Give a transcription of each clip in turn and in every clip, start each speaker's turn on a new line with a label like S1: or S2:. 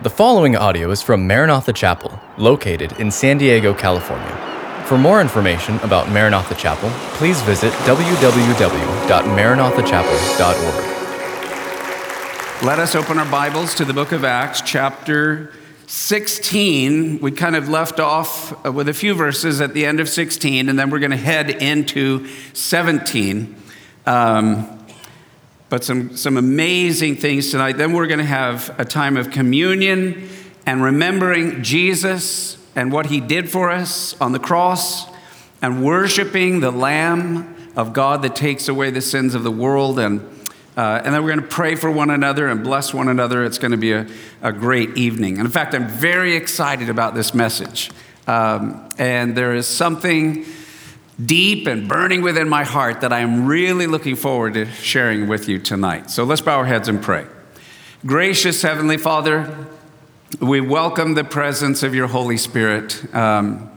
S1: The following audio is from Maranatha Chapel, located in San Diego, California. For more information about Maranatha Chapel, please visit www.maranathachapel.org.
S2: Let us open our Bibles to the book of Acts, chapter 16. We kind of left off with a few verses at the end of 16, and then we're going to head into 17. Um, but some, some amazing things tonight. Then we're going to have a time of communion and remembering Jesus and what he did for us on the cross and worshiping the Lamb of God that takes away the sins of the world. And, uh, and then we're going to pray for one another and bless one another. It's going to be a, a great evening. And in fact, I'm very excited about this message. Um, and there is something deep and burning within my heart that I am really looking forward to sharing with you tonight. So let's bow our heads and pray. Gracious Heavenly Father, we welcome the presence of your Holy Spirit. Um,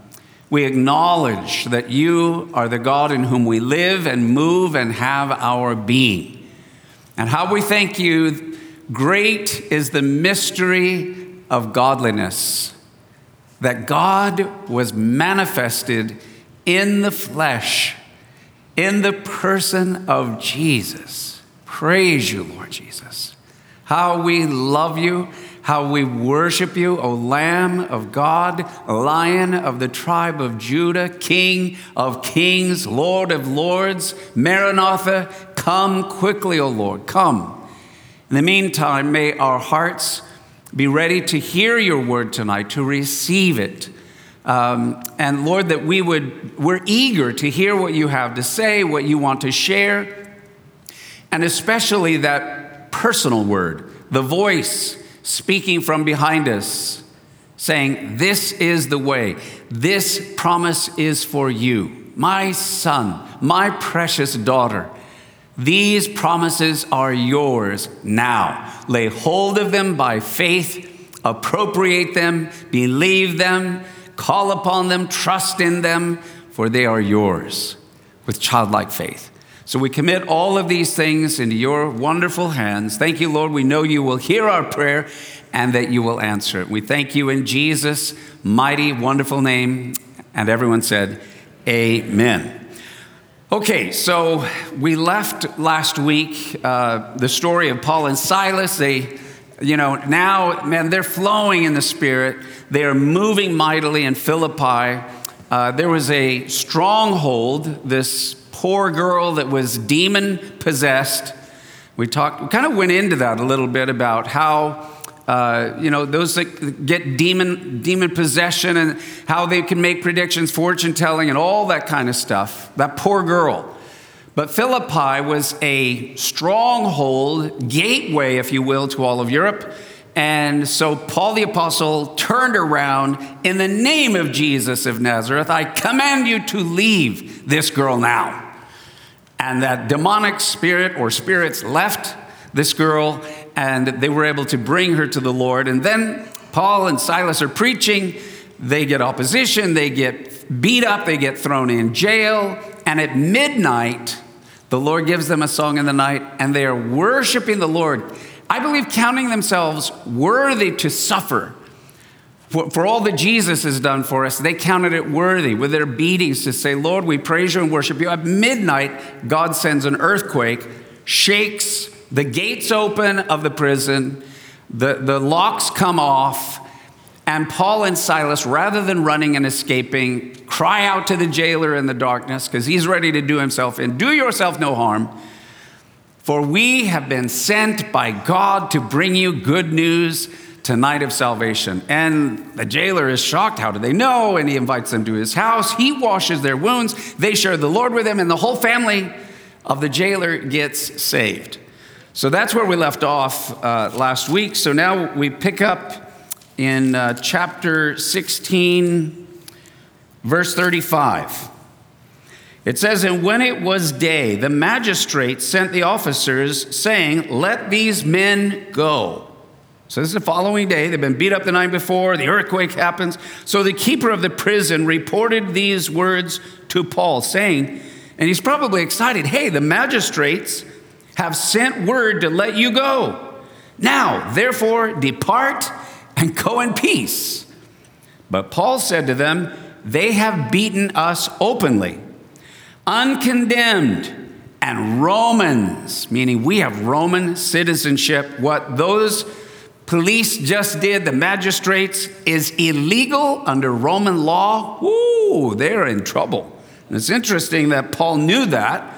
S2: we acknowledge that you are the God in whom we live and move and have our being. And how we thank you, great is the mystery of godliness, that God was manifested in the flesh, in the person of Jesus. Praise you, Lord Jesus. How we love you, how we worship you, O Lamb of God, Lion of the tribe of Judah, King of kings, Lord of lords, Maranatha, come quickly, O Lord, come. In the meantime, may our hearts be ready to hear your word tonight, to receive it um, and Lord, that we would, we're eager to hear what you have to say, what you want to share, and especially that personal word, the voice speaking from behind us, saying, This is the way, this promise is for you, my son, my precious daughter. These promises are yours now. Lay hold of them by faith, appropriate them, believe them Call upon them, trust in them, for they are yours with childlike faith. So we commit all of these things into your wonderful hands. Thank you, Lord. We know you will hear our prayer and that you will answer it. We thank you in Jesus' mighty, wonderful name. And everyone said, Amen. Okay, so we left last week uh, the story of Paul and Silas. They, you know, now, man, they're flowing in the Spirit. They are moving mightily in Philippi. Uh, there was a stronghold, this poor girl that was demon possessed. We talked, we kind of went into that a little bit about how. Uh, you know those that get demon demon possession and how they can make predictions fortune telling and all that kind of stuff that poor girl but philippi was a stronghold gateway if you will to all of europe and so Paul the Apostle turned around in the name of Jesus of Nazareth. I command you to leave this girl now. And that demonic spirit or spirits left this girl and they were able to bring her to the Lord. And then Paul and Silas are preaching. They get opposition, they get beat up, they get thrown in jail. And at midnight, the Lord gives them a song in the night and they are worshiping the Lord. I believe counting themselves worthy to suffer for, for, all that Jesus has done for us, they counted it worthy with their beatings to say, Lord, we praise you and worship you. At midnight, God sends an earthquake, shakes the gates open of the prison, the, the locks come off, and Paul and Silas, rather than running and escaping, cry out to the jailer in the darkness because he's ready to do himself in. Do yourself no harm. For we have been sent by God to bring you good news tonight of salvation. And the jailer is shocked. How do they know? And he invites them to his house. He washes their wounds. They share the Lord with him, and the whole family of the jailer gets saved. So that's where we left off uh, last week. So now we pick up in uh, chapter 16, verse 35. It says, And when it was day, the magistrates sent the officers, saying, Let these men go. So this is the following day. They've been beat up the night before. The earthquake happens. So the keeper of the prison reported these words to Paul, saying, and he's probably excited, Hey, the magistrates have sent word to let you go. Now, therefore, depart and go in peace. But Paul said to them, They have beaten us openly, uncondemned, and Romans, meaning we have Roman citizenship. What those police just did, the magistrates, is illegal under Roman law. Woo, they're in trouble. And it's interesting that Paul knew that.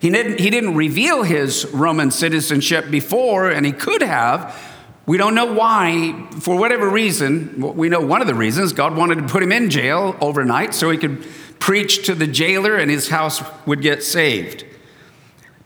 S2: He didn't, he didn't reveal his Roman citizenship before, and he could have. We don't know why, for whatever reason. We know one of the reasons God wanted to put him in jail overnight so he could preach to the jailer and his house would get saved.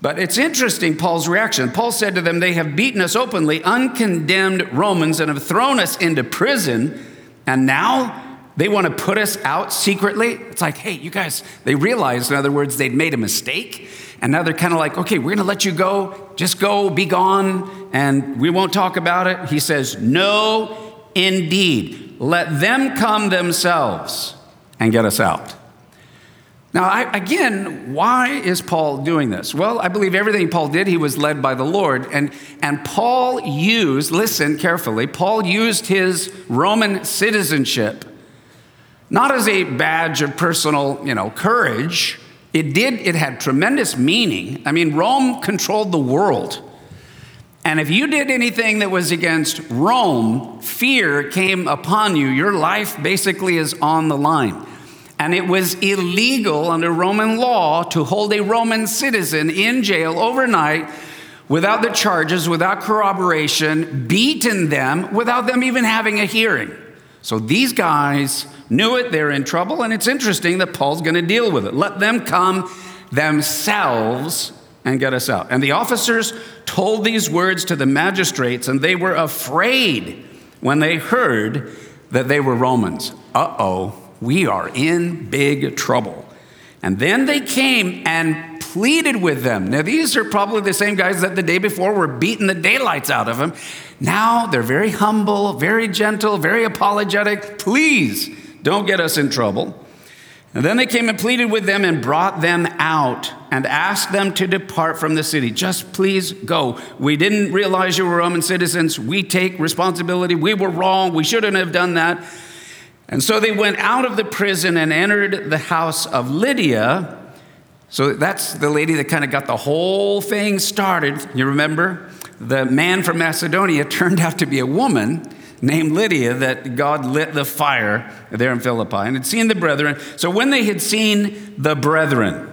S2: But it's interesting, Paul's reaction. Paul said to them, They have beaten us openly, uncondemned Romans, and have thrown us into prison, and now they want to put us out secretly. It's like, hey, you guys, they realized, in other words, they'd made a mistake. And now they're kind of like, okay, we're going to let you go. Just go, be gone, and we won't talk about it. He says, no, indeed. Let them come themselves and get us out. Now, I, again, why is Paul doing this? Well, I believe everything Paul did, he was led by the Lord. And, and Paul used, listen carefully, Paul used his Roman citizenship not as a badge of personal, you know, courage. It did, it had tremendous meaning. I mean, Rome controlled the world. And if you did anything that was against Rome, fear came upon you. Your life basically is on the line. And it was illegal under Roman law to hold a Roman citizen in jail overnight without the charges, without corroboration, beaten them without them even having a hearing. So these guys knew it, they're in trouble, and it's interesting that Paul's going to deal with it. Let them come themselves and get us out. And the officers told these words to the magistrates, and they were afraid when they heard that they were Romans. Uh oh, we are in big trouble. And then they came and pleaded with them. Now, these are probably the same guys that the day before were beating the daylights out of them. Now they're very humble, very gentle, very apologetic. Please don't get us in trouble. And then they came and pleaded with them and brought them out and asked them to depart from the city. Just please go. We didn't realize you were Roman citizens. We take responsibility. We were wrong. We shouldn't have done that. And so they went out of the prison and entered the house of Lydia. So that's the lady that kind of got the whole thing started. You remember? The man from Macedonia turned out to be a woman named Lydia that God lit the fire there in Philippi and had seen the brethren. So when they had seen the brethren,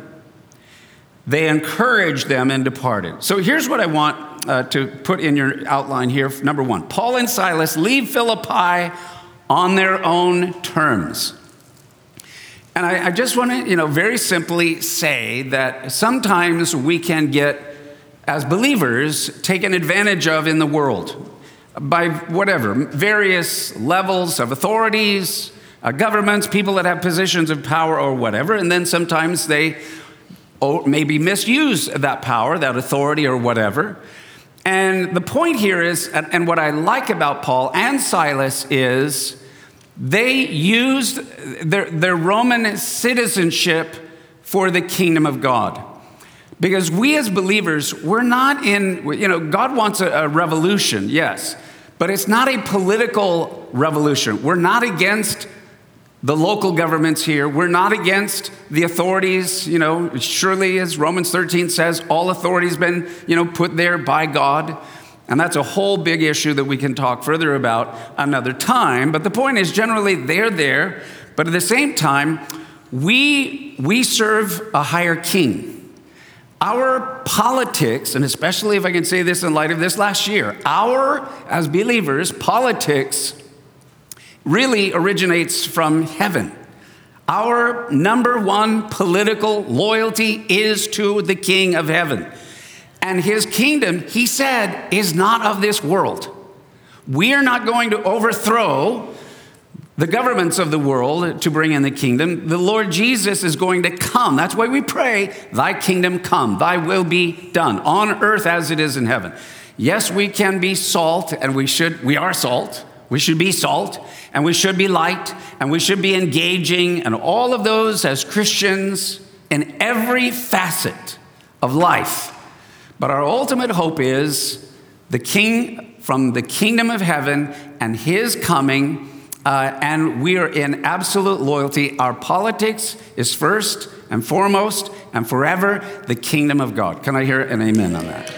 S2: they encouraged them and departed. So here's what I want uh, to put in your outline here. Number one, Paul and Silas leave Philippi on their own terms. And I, I just want to, you know, very simply say that sometimes we can get, as believers, taken advantage of in the world by whatever, various levels of authorities, uh, governments, people that have positions of power or whatever, and then sometimes they or maybe misuse that power, that authority or whatever. And the point here is, and what I like about Paul and Silas is they used their, their Roman citizenship for the kingdom of God. Because we as believers, we're not in, you know, God wants a, a, revolution, yes, but it's not a political revolution. We're not against the local governments here. We're not against the authorities, you know, surely as Romans 13 says, all authority has been, you know, put there by God. And that's a whole big issue that we can talk further about another time. But the point is, generally, they're there. But at the same time, we, we serve a higher king. Our politics, and especially if I can say this in light of this last year, our, as believers, politics really originates from heaven. Our number one political loyalty is to the King of heaven. And his kingdom, he said, is not of this world. We are not going to overthrow the governments of the world to bring in the kingdom. The Lord Jesus is going to come. That's why we pray, Thy kingdom come, Thy will be done on earth as it is in heaven. Yes, we can be salt, and we should, we are salt. We should be salt, and we should be light, and we should be engaging, and all of those as Christians in every facet of life. But our ultimate hope is the King from the kingdom of heaven and his coming. Uh, and we are in absolute loyalty. Our politics is first and foremost and forever the kingdom of God. Can I hear an amen on that?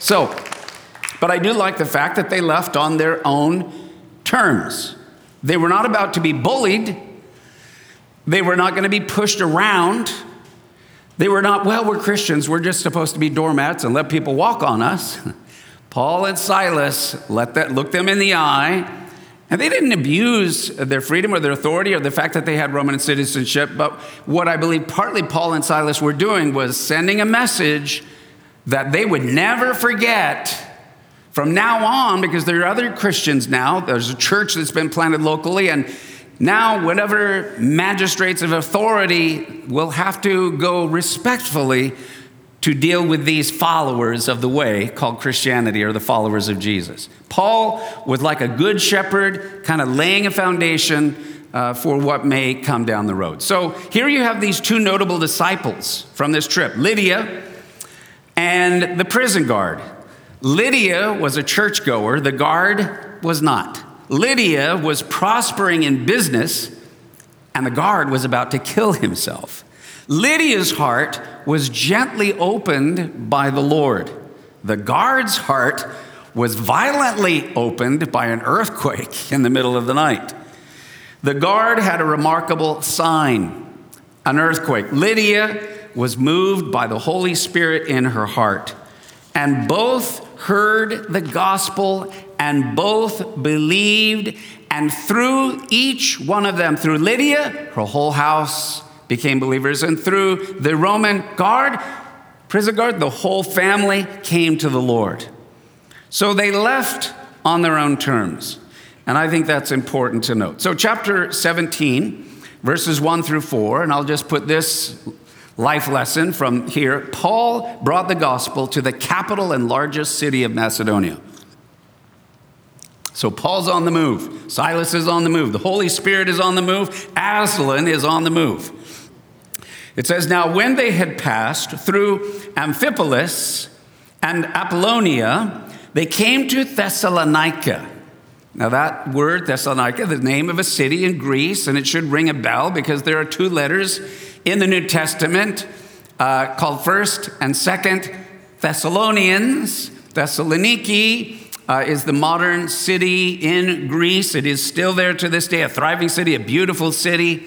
S2: So, but I do like the fact that they left on their own terms. They were not about to be bullied, they were not going to be pushed around. They were not, well, we're Christians, we're just supposed to be doormats and let people walk on us. Paul and Silas let that look them in the eye, and they didn't abuse their freedom or their authority or the fact that they had Roman citizenship. But what I believe partly Paul and Silas were doing was sending a message that they would never forget from now on, because there are other Christians now. There's a church that's been planted locally, and now, whatever magistrates of authority will have to go respectfully to deal with these followers of the way called Christianity or the followers of Jesus. Paul was like a good shepherd, kind of laying a foundation uh, for what may come down the road. So here you have these two notable disciples from this trip Lydia and the prison guard. Lydia was a churchgoer, the guard was not. Lydia was prospering in business, and the guard was about to kill himself. Lydia's heart was gently opened by the Lord. The guard's heart was violently opened by an earthquake in the middle of the night. The guard had a remarkable sign an earthquake. Lydia was moved by the Holy Spirit in her heart, and both heard the gospel and both believed. And through each one of them, through Lydia, her whole house became believers. And through the Roman guard, prison guard, the whole family came to the Lord. So they left on their own terms. And I think that's important to note. So, chapter 17, verses 1 through 4, and I'll just put this life lesson from here. Paul brought the gospel to the capital and largest city of Macedonia. So Paul's on the move. Silas is on the move. The Holy Spirit is on the move. Aslan is on the move. It says, Now when they had passed through Amphipolis and Apollonia, they came to Thessalonica. Now, that word, Thessalonica, the name of a city in Greece, and it should ring a bell because there are two letters in the New Testament uh, called First and Second Thessalonians. Thessaloniki uh, is the modern city in Greece. It is still there to this day, a thriving city, a beautiful city.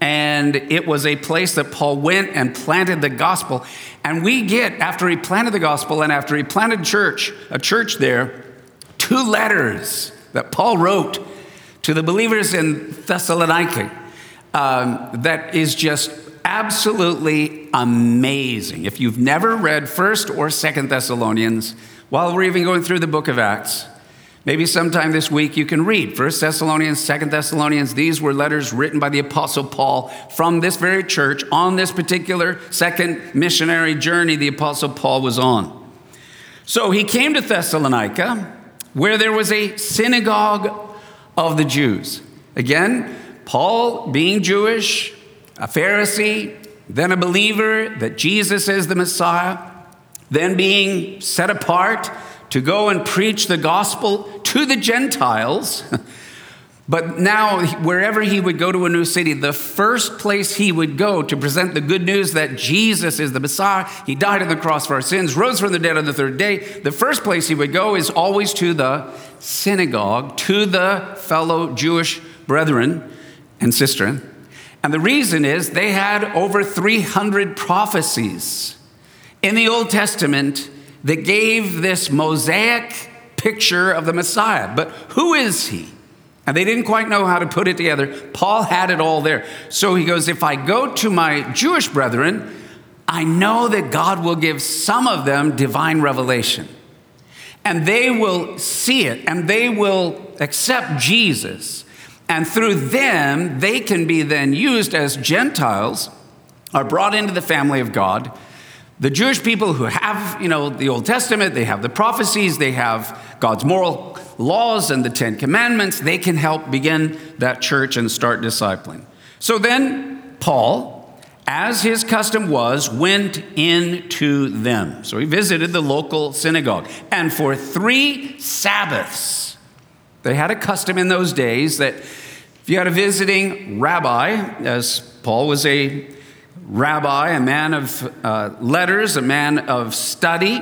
S2: And it was a place that Paul went and planted the gospel. And we get, after he planted the gospel and after he planted church, a church there, two letters that Paul wrote to the believers in Thessalonica um, that is just absolutely amazing. If you've never read 1st or 2nd Thessalonians, while we're even going through the book of Acts. Maybe sometime this week you can read 1 Thessalonians, 2 Thessalonians. These were letters written by the Apostle Paul from this very church on this particular second missionary journey the Apostle Paul was on. So he came to Thessalonica, where there was a synagogue of the Jews. Again, Paul, being Jewish, a Pharisee, then a believer that Jesus is the Messiah, then being set apart to go and preach the gospel to the Gentiles. But now, wherever he would go to a new city, the first place he would go to present the good news that Jesus is the Messiah, he died on the cross for our sins, rose from the dead on the third day, the first place he would go is always to the synagogue, to the fellow Jewish brethren and sister. And the reason is they had over 300 prophecies in the Old Testament that gave this mosaic picture of the Messiah. But who is he? And they didn't quite know how to put it together. Paul had it all there. So he goes, If I go to my Jewish brethren, I know that God will give some of them divine revelation. And they will see it and they will accept Jesus. And through them, they can be then used as Gentiles, are brought into the family of God the Jewish people who have, you know, the Old Testament, they have the prophecies, they have God's moral laws and the Ten Commandments, they can help begin that church and start discipling. So then, Paul, as his custom was, went into them. So he visited the local synagogue. And for three Sabbaths, they had a custom in those days that if you had a visiting rabbi, as Paul was a rabbi, a man of uh, letters, a man of study,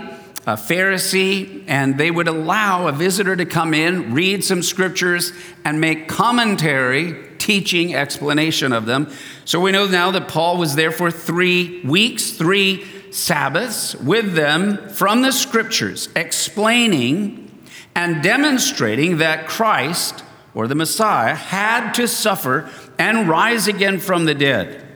S2: a Pharisee, and they would allow a visitor to come in, read some scriptures, and make commentary, teaching, explanation of them. So we know now that Paul was there for three weeks, three Sabbaths with them from the scriptures, explaining and demonstrating that Christ, or the Messiah, had to suffer and rise again from the dead.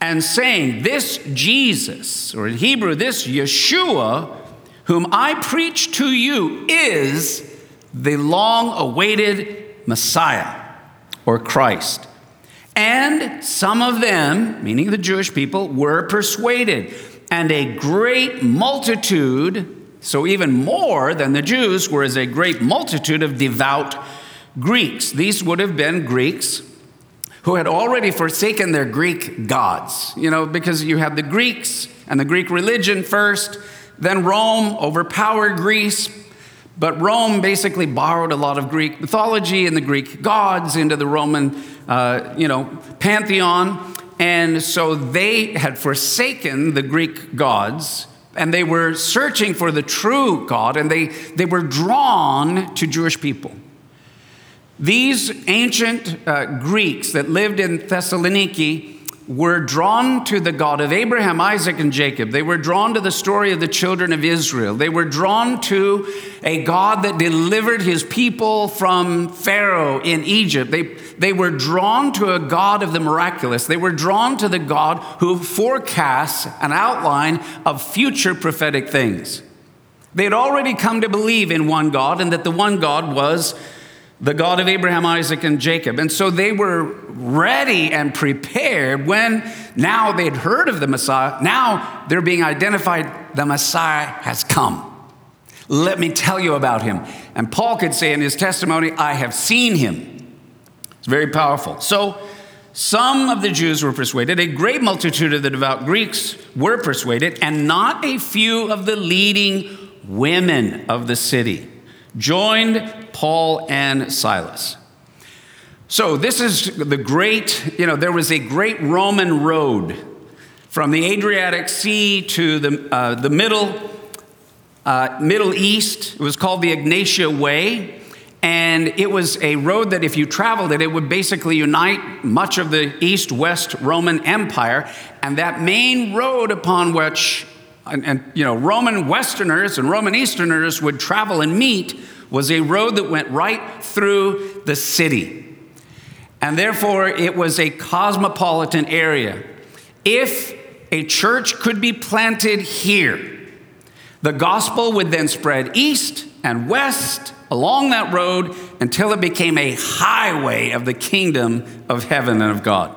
S2: And saying, This Jesus, or in Hebrew, this Yeshua, whom I preach to you is the long awaited Messiah or Christ. And some of them, meaning the Jewish people, were persuaded. And a great multitude, so even more than the Jews, was a great multitude of devout Greeks. These would have been Greeks who had already forsaken their Greek gods, you know, because you have the Greeks and the Greek religion first, then Rome overpowered Greece, but Rome basically borrowed a lot of Greek mythology and the Greek gods into the Roman, uh, you know, pantheon. And so they had forsaken the Greek gods and they were searching for the true God and they, they were drawn to Jewish people. These ancient uh, Greeks that lived in Thessaloniki were drawn to the God of Abraham, Isaac, and Jacob. They were drawn to the story of the children of Israel. They were drawn to a God that delivered his people from Pharaoh in Egypt. They, they were drawn to a God of the miraculous. They were drawn to the God who forecasts an outline of future prophetic things. They had already come to believe in one God and that the one God was the God of Abraham, Isaac, and Jacob. And so they were ready and prepared when now they'd heard of the Messiah. Now they're being identified the Messiah has come. Let me tell you about him. And Paul could say in his testimony, I have seen him. It's very powerful. So some of the Jews were persuaded, a great multitude of the devout Greeks were persuaded, and not a few of the leading women of the city joined Paul and Silas. So, this is the great, you know, there was a great Roman road from the Adriatic Sea to the, uh, the middle, uh, Middle East. It was called the Egnatia Way. And it was a road that, if you traveled it, it would basically unite much of the East West Roman Empire. And that main road upon which and, and, you know Roman Westerners and Roman Easterners would travel and meet was a road that went right through the city. And therefore, it was a cosmopolitan area. If a church could be planted here, the gospel would then spread east and west along that road until it became a highway of the kingdom of heaven and of God.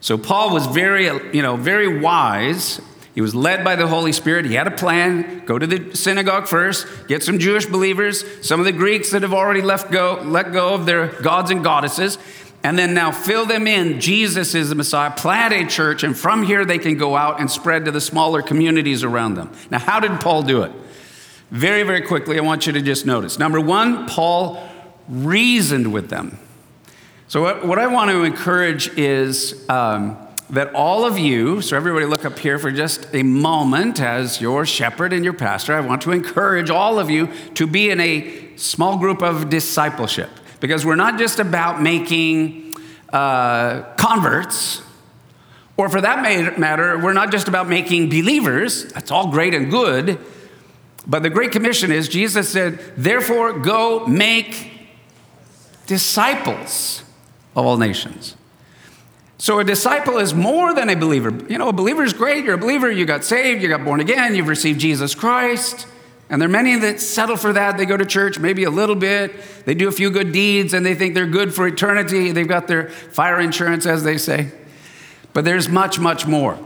S2: So Paul was very, you know, very wise he was led by the Holy Spirit. He had a plan. Go to the synagogue first, get some Jewish believers, some of the Greeks that have already left go, let go of their gods and goddesses, and then now fill them in. Jesus is the Messiah. Plant a church, and from here they can go out and spread to the smaller communities around them. Now, how did Paul do it? Very, very quickly, I want you to just notice. Number one, Paul reasoned with them. So, what, what I want to encourage is. Um, that all of you, so everybody look up here for just a moment as your shepherd and your pastor, I want to encourage all of you to be in a small group of discipleship because we're not just about making uh, converts, or for that matter, we're not just about making believers. That's all great and good. But the Great Commission is Jesus said, therefore, go make disciples of all nations. So a disciple is more than a believer. You know, a believer is great. You're a believer, you got saved, you got born again, you've received Jesus Christ. And there are many that settle for that. They go to church maybe a little bit, they do a few good deeds, and they think they're good for eternity. They've got their fire insurance, as they say. But there's much, much more.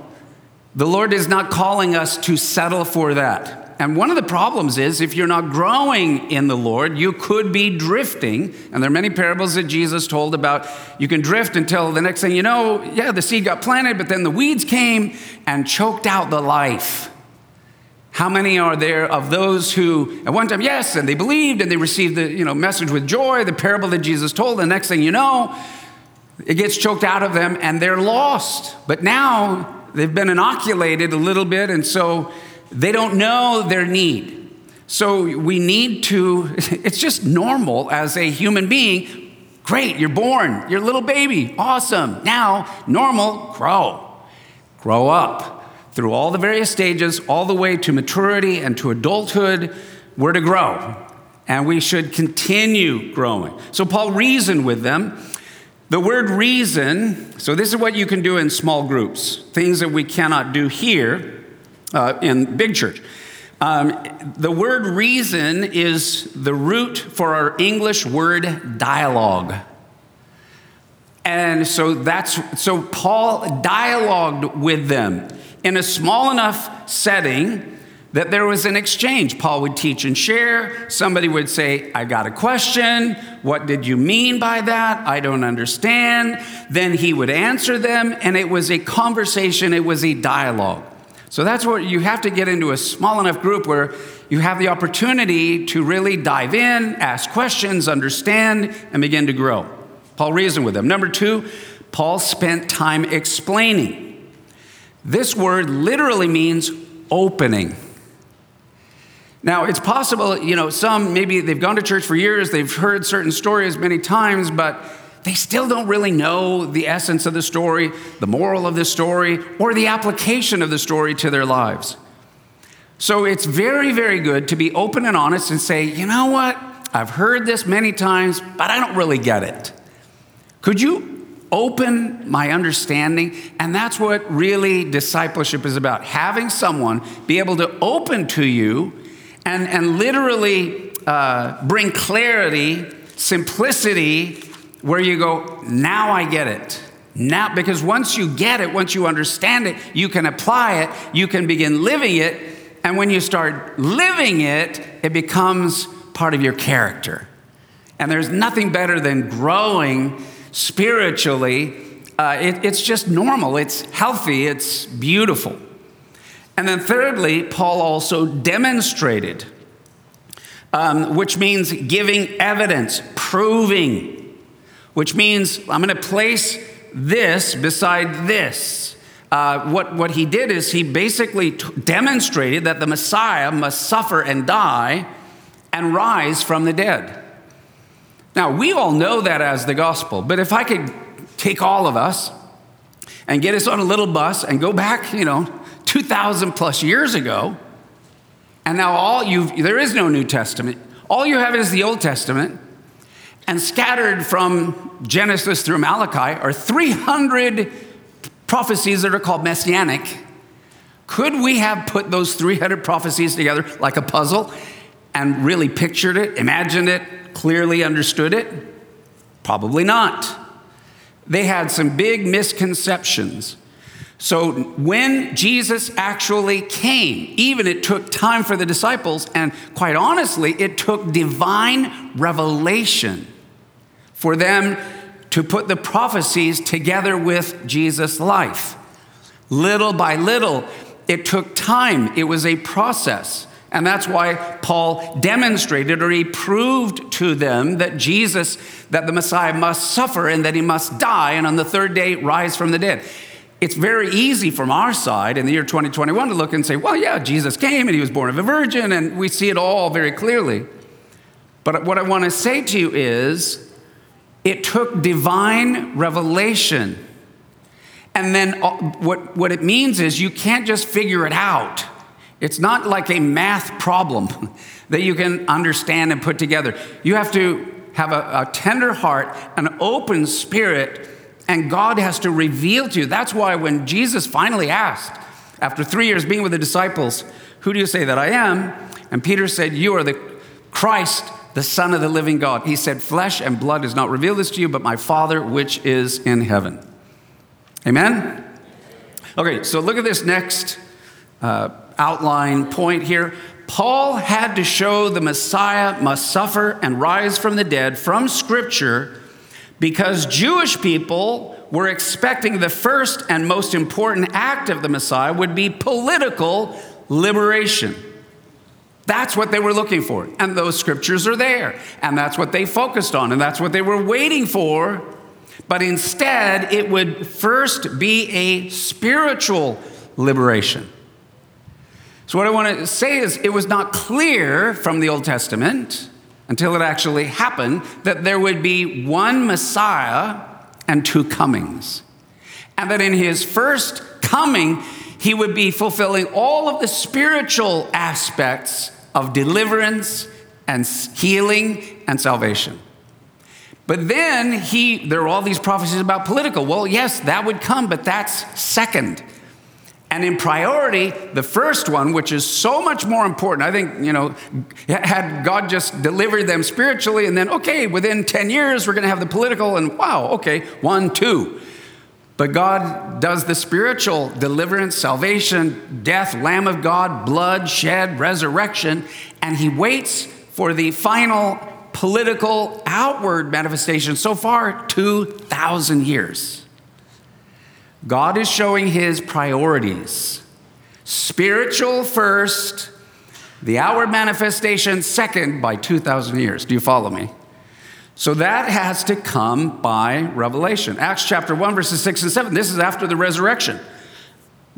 S2: The Lord is not calling us to settle for that. And one of the problems is if you're not growing in the Lord, you could be drifting. And there are many parables that Jesus told about you can drift until the next thing you know, yeah, the seed got planted, but then the weeds came and choked out the life. How many are there of those who at one time, yes, and they believed and they received the you know, message with joy, the parable that Jesus told, the next thing you know, it gets choked out of them and they're lost. But now they've been inoculated a little bit, and so they don't know their need. So we need to, it's just normal as a human being. Great, you're born, you're a little baby, awesome. Now, normal, grow, grow up through all the various stages, all the way to maturity and to adulthood. We're to grow, and we should continue growing. So Paul reasoned with them. The word reason, so this is what you can do in small groups, things that we cannot do here uh, in big church. Um, the word reason is the root for our English word dialogue. And so that's so Paul dialogued with them in a small enough setting that there was an exchange. Paul would teach and share. Somebody would say, I got a question. What did you mean by that? I don't understand. Then he would answer them, and it was a conversation, it was a dialogue. So that's what you have to get into a small enough group where you have the opportunity to really dive in, ask questions, understand, and begin to grow. Paul reasoned with them. Number two, Paul spent time explaining. This word literally means opening. Now, it's possible, you know, some maybe they've gone to church for years, they've heard certain stories many times, but they still don't really know the essence of the story, the moral of the story, or the application of the story to their lives. So it's very, very good to be open and honest and say, you know what? I've heard this many times, but I don't really get it. Could you open my understanding? And that's what really discipleship is about having someone be able to open to you and, and literally uh, bring clarity, simplicity, where you go, now I get it. Now, because once you get it, once you understand it, you can apply it, you can begin living it. And when you start living it, it becomes part of your character. And there's nothing better than growing spiritually. Uh, it, it's just normal, it's healthy, it's beautiful. And then, thirdly, Paul also demonstrated, um, which means giving evidence, proving, which means I'm going to place this beside this. Uh, what, what he did is he basically t- demonstrated that the Messiah must suffer and die and rise from the dead. Now, we all know that as the gospel, but if I could take all of us and get us on a little bus and go back, you know, 2,000 plus years ago, and now all you there is no New Testament. All you have is the Old Testament, and scattered from Genesis through Malachi are 300 prophecies that are called messianic. Could we have put those 300 prophecies together like a puzzle and really pictured it, imagined it, clearly understood it? Probably not. They had some big misconceptions. So when Jesus actually came, even it took time for the disciples, and quite honestly, it took divine revelation for them to put the prophecies together with Jesus' life. Little by little, it took time, it was a process. And that's why Paul demonstrated or he proved to them that Jesus, that the Messiah must suffer and that he must die and on the third day rise from the dead. It's very easy from our side in the year 2021 to look and say, well, yeah, Jesus came and he was born of a virgin, and we see it all very clearly. But what I want to say to you is, it took divine revelation. And then uh, what, what it means is you can't just figure it out. It's not like a math problem that you can understand and put together. You have to have a, a, tender heart, an open spirit, and God has to reveal to you. That's why when Jesus finally asked, after three years being with the disciples, Who do you say that I am? And Peter said, You are the Christ, the Son of the living God. He said, Flesh and blood has not revealed this to you, but my Father which is in heaven. Amen? Okay, so look at this next uh, outline point here. Paul had to show the Messiah must suffer and rise from the dead from Scripture because Jewish people were expecting the first and most important act of the Messiah would be political liberation. That's what they were looking for. And those scriptures are there. And that's what they focused on. And that's what they were waiting for. But instead, it would first be a spiritual liberation. So, what I want to say is, it was not clear from the Old Testament until it actually happened that there would be one Messiah and two comings. And that in his first coming, he would be fulfilling all of the spiritual aspects of deliverance and healing and salvation. But then he, there are all these prophecies about political. Well, yes, that would come, but that's second. And in priority, the first one, which is so much more important, I think, you know, had God just delivered them spiritually and then, okay, within 10 years, we're going to have the political, and wow, okay, one, two. But God does the spiritual deliverance, salvation, death, Lamb of God, blood shed, resurrection, and He waits for the final political outward manifestation. So far, 2,000 years. God is showing his priorities spiritual first, the outward manifestation second by 2,000 years. Do you follow me? So that has to come by revelation. Acts chapter 1, verses 6 and 7. This is after the resurrection.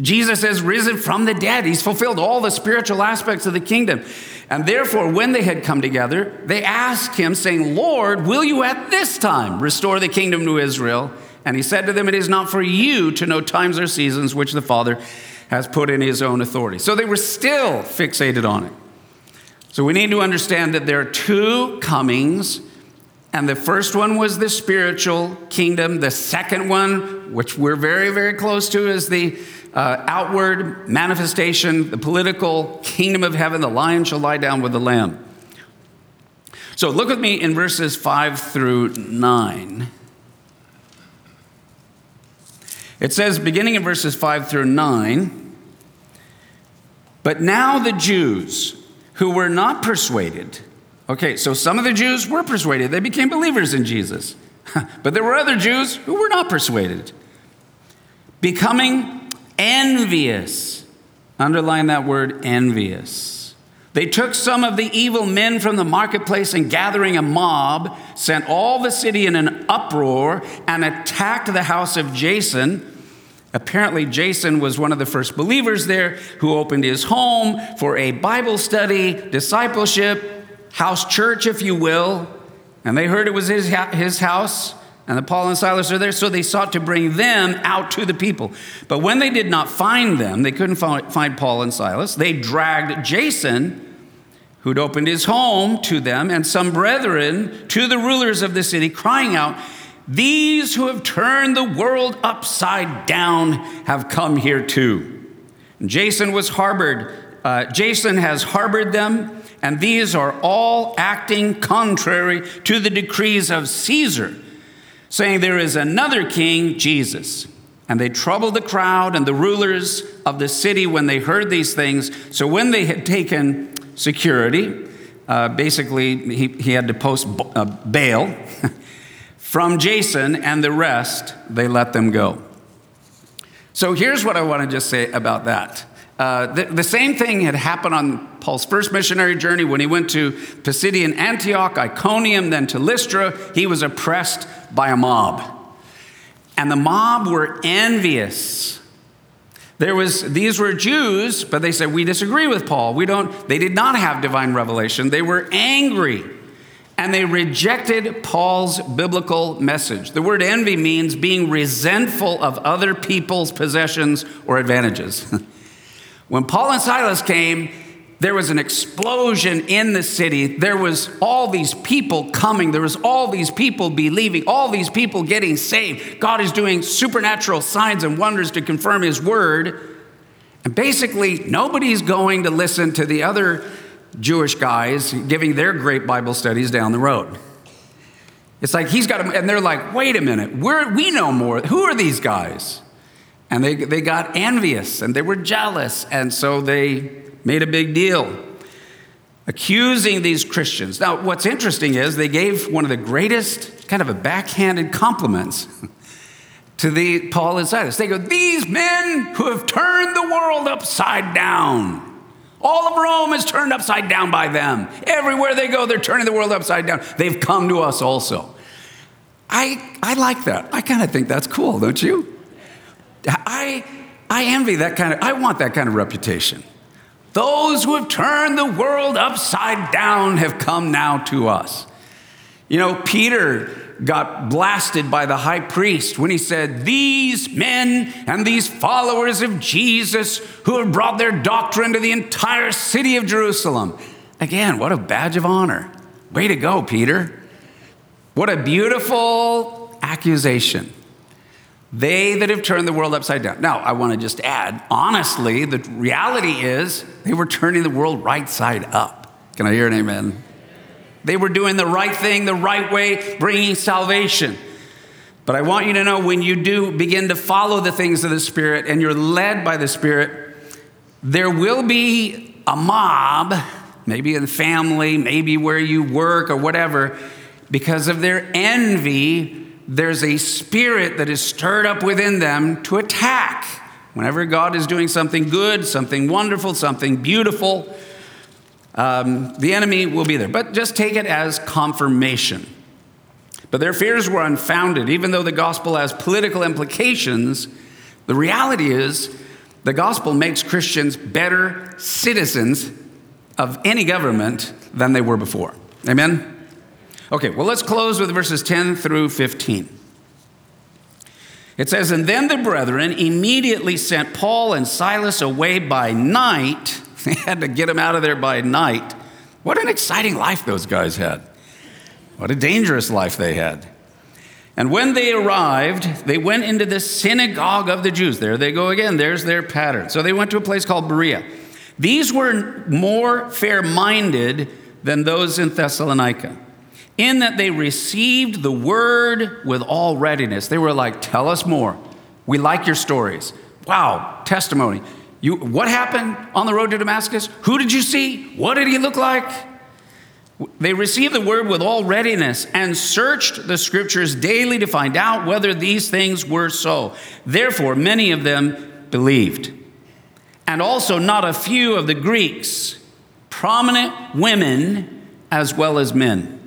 S2: Jesus is risen from the dead. He's fulfilled all the spiritual aspects of the kingdom. And therefore, when they had come together, they asked him, saying, Lord, will you at this time restore the kingdom to Israel? And he said to them, It is not for you to know times or seasons which the Father has put in his own authority. So they were still fixated on it. So we need to understand that there are two comings, and the first one was the spiritual kingdom. The second one, which we're very, very close to, is the uh, outward manifestation, the political kingdom of heaven. The lion shall lie down with the lamb. So look with me in verses 5 through 9. It says, beginning in verses 5 through 9, but now the Jews who were not persuaded, okay, so some of the Jews were persuaded, they became believers in Jesus. but there were other Jews who were not persuaded, becoming envious. Underline that word envious. They took some of the evil men from the marketplace and gathering a mob, sent all the city in an uproar and attacked the house of Jason Apparently, Jason was one of the first believers there who opened his home for a Bible study, discipleship, house church, if you will. And they heard it was his, his house, and the Paul and Silas are there, so they sought to bring them out to the people. But when they did not find them, they couldn't find Paul and Silas, they dragged Jason, who'd opened his home to them, and some brethren to the rulers of the city, crying out, these who have turned the world upside down have come here too. Jason was harbored. Uh, Jason has harbored them, and these are all acting contrary to the decrees of Caesar, saying there is another king, Jesus. And they troubled the crowd and the rulers of the city when they heard these things. So when they had taken security, uh, basically he, he had to post uh, bail. From Jason and the rest, they let them go. So here's what I want to just say about that. Uh, the, the, same thing had happened on Paul's first missionary journey when he went to Pisidian Antioch, Iconium, then to Lystra. He was oppressed by a mob. And the mob were envious. There was, these were Jews, but they said, We disagree with Paul. We don't, they did not have divine revelation. They were angry and they rejected Paul's biblical message. The word envy means being resentful of other people's possessions or advantages. when Paul and Silas came, there was an explosion in the city. There was all these people coming. There was all these people believing, all these people getting saved. God is doing supernatural signs and wonders to confirm his word. And basically, nobody's going to listen to the other Jewish guys giving their great Bible studies down the road. It's like he's got them, and they're like, wait a minute, we're, we know more. Who are these guys? And they, they got envious and they were jealous, and so they made a big deal. accusing these Christians. Now, what's interesting is they gave one of the greatest, kind of a backhanded compliments to the Paul and Silas. They go, These men who have turned the world upside down. All of Rome is turned upside down by them. Everywhere they go, they're turning the world upside down. They've come to us also. I, I like that. I kind of think that's cool, don't you? I, I envy that kind of, I want that kind of reputation. Those who have turned the world upside down have come now to us. You know, Peter got blasted by the high priest when he said, These men and these followers of Jesus who have brought their doctrine to the entire city of Jerusalem. Again, what a badge of honor. Way to go, Peter. What a beautiful accusation. They that have turned the world upside down. Now, I want to just add honestly, the reality is they were turning the world right side up. Can I hear an amen? They were doing the right thing the right way, bringing salvation. But I want you to know when you do begin to follow the things of the Spirit and you're led by the Spirit, there will be a mob, maybe in the family, maybe where you work or whatever, because of their envy. There's a spirit that is stirred up within them to attack. Whenever God is doing something good, something wonderful, something beautiful, um, the enemy will be there. But just take it as confirmation. But their fears were unfounded. Even though the gospel has political implications, the reality is the gospel makes Christians better citizens of any government than they were before. Amen? Okay, well, let's close with verses 10 through 15. It says, And then the brethren immediately sent Paul and Silas away by night They had to get him out of there by night. What an exciting life those guys had. What a dangerous life they had. And when they arrived, they went into the synagogue of the Jews. There they go again. There's their pattern. So they went to a place called Berea. These were more fair minded than those in Thessalonica, in that they received the word with all readiness. They were like, Tell us more. We like your stories. Wow, testimony. You, what happened on the road to Damascus? Who did you see? What did he look like? They received the word with all readiness and searched the scriptures daily to find out whether these things were so. Therefore, many of them believed. And also, not a few of the Greeks, prominent women as well as men.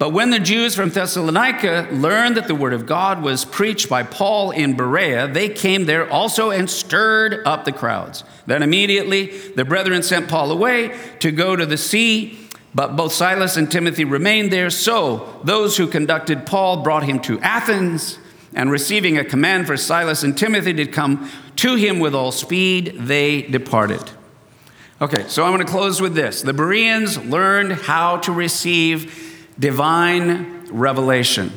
S2: But when the Jews from Thessalonica learned that the word of God was preached by Paul in Berea, they came there also and stirred up the crowds. Then immediately the brethren sent Paul away to go to the sea, but both Silas and Timothy remained there. So those who conducted Paul brought him to Athens, and receiving a command for Silas and Timothy to come to him with all speed, they departed. Okay, so I'm going to close with this. The Bereans learned how to receive divine revelation.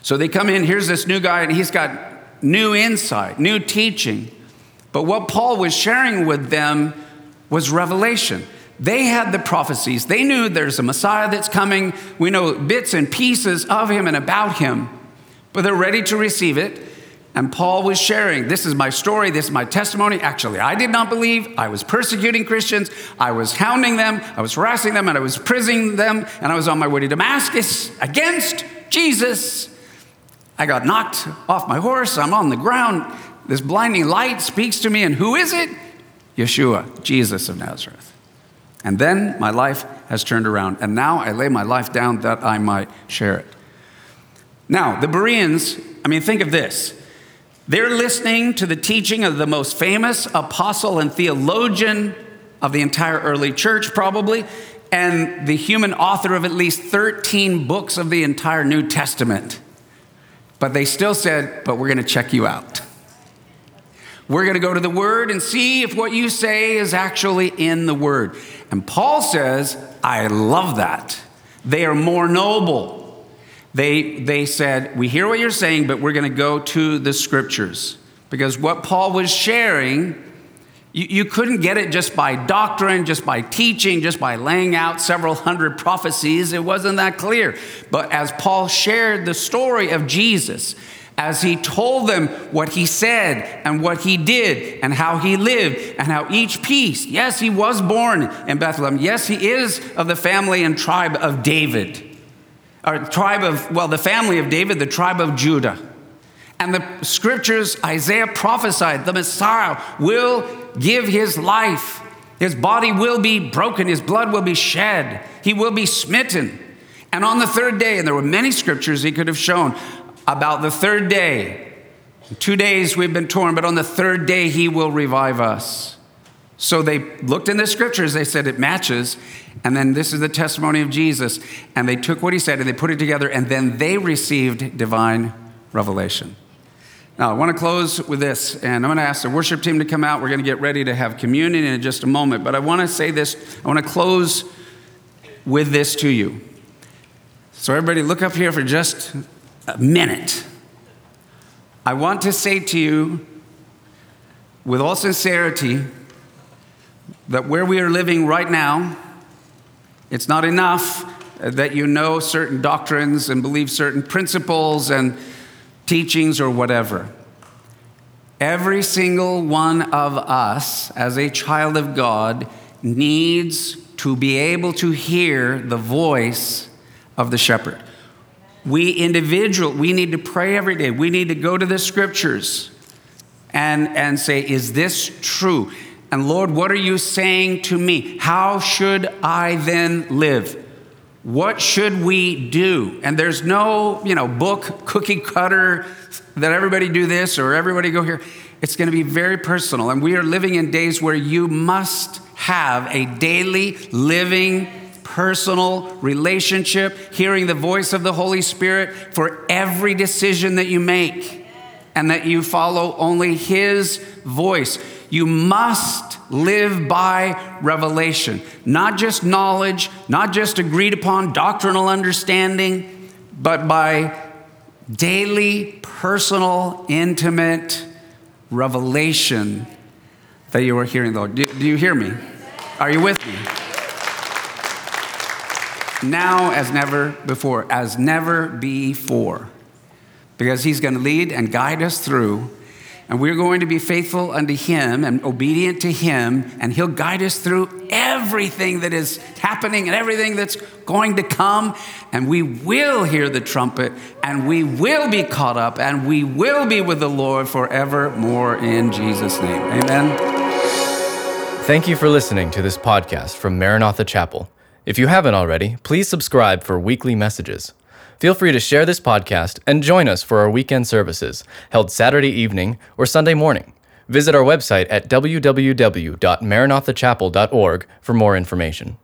S2: So they come in, here's this new guy, and he's got new insight, new teaching. But what Paul was sharing with them was revelation. They had the prophecies. They knew there's a Messiah that's coming. We know bits and pieces of him and about him, but they're ready to receive it. And Paul was sharing, this is my story, this is my testimony. Actually, I did not believe. I was persecuting Christians. I was hounding them. I was harassing them and I was imprisoning them. And I was on my way to Damascus against Jesus. I got knocked off my horse. I'm on the ground. This blinding light speaks to me. And who is it? Yeshua, Jesus of Nazareth. And then my life has turned around. And now I lay my life down that I might share it. Now, the Bereans, I mean, think of this. They're listening to the teaching of the most famous apostle and theologian of the entire early church, probably, and the human author of at least 13 books of the entire New Testament. But they still said, But we're going to check you out. We're going to go to the Word and see if what you say is actually in the Word. And Paul says, I love that. They are more noble they, they said, We hear what you're saying, but we're going to go to the scriptures. Because what Paul was sharing, you, you couldn't get it just by doctrine, just by teaching, just by laying out several hundred prophecies. It wasn't that clear. But as Paul shared the story of Jesus, as he told them what he said and what he did and how he lived and how each piece, yes, he was born in Bethlehem. Yes, he is of the family and tribe of David, or tribe of, well, the family of David, the tribe of Judah. And the scriptures, Isaiah prophesied the Messiah will give his life. His body will be broken, his blood will be shed, he will be smitten. And on the third day, and there were many scriptures he could have shown about the third day. Two days we've been torn, but on the third day he will revive us. So they looked in the scriptures, they said it matches. And then this is the testimony of Jesus. And they took what he said and they put it together, and then they received divine revelation. Now, I want to close with this, and I'm going to ask the worship team to come out. We're going to get ready to have communion in just a moment. But I want to say this, I want to close with this to you. So, everybody, look up here for just a minute. I want to say to you, with all sincerity, that where we are living right now, it's not enough uh, that you know certain doctrines and believe certain principles and teachings or whatever. Every single one of us, as a child of God, needs to be able to hear the voice of the shepherd. We individual, we need to pray every day. We need to go to the scriptures and, and say, is this true? And Lord, what are you saying to me? How should I then live? What should we do? And there's no, you know, book cookie cutter that everybody do this or everybody go here. It's going to be very personal. And we are living in days where you must have a daily living personal relationship, hearing the voice of the Holy Spirit for every decision that you make, and that you follow only His voice. You must live by revelation, not just knowledge, not just agreed upon doctrinal understanding, but by daily, personal, intimate revelation that you are hearing, Lord. Do, do you hear me? Are you with me? now as never before, as never before, because He's going to lead and guide us through. And we're going to be faithful unto Him and obedient to Him, and He'll guide us through everything that is happening and everything that's going to come. And we will hear the trumpet, and we will be caught up, and we will be with the Lord forevermore in Jesus' name. Amen.
S1: Thank you for listening to this podcast from Maranatha Chapel. If you haven't already, please subscribe for weekly messages. Feel free to share this podcast and join us for our weekend services, held Saturday evening or Sunday morning. Visit our website at www.maranathachapel.org for more information.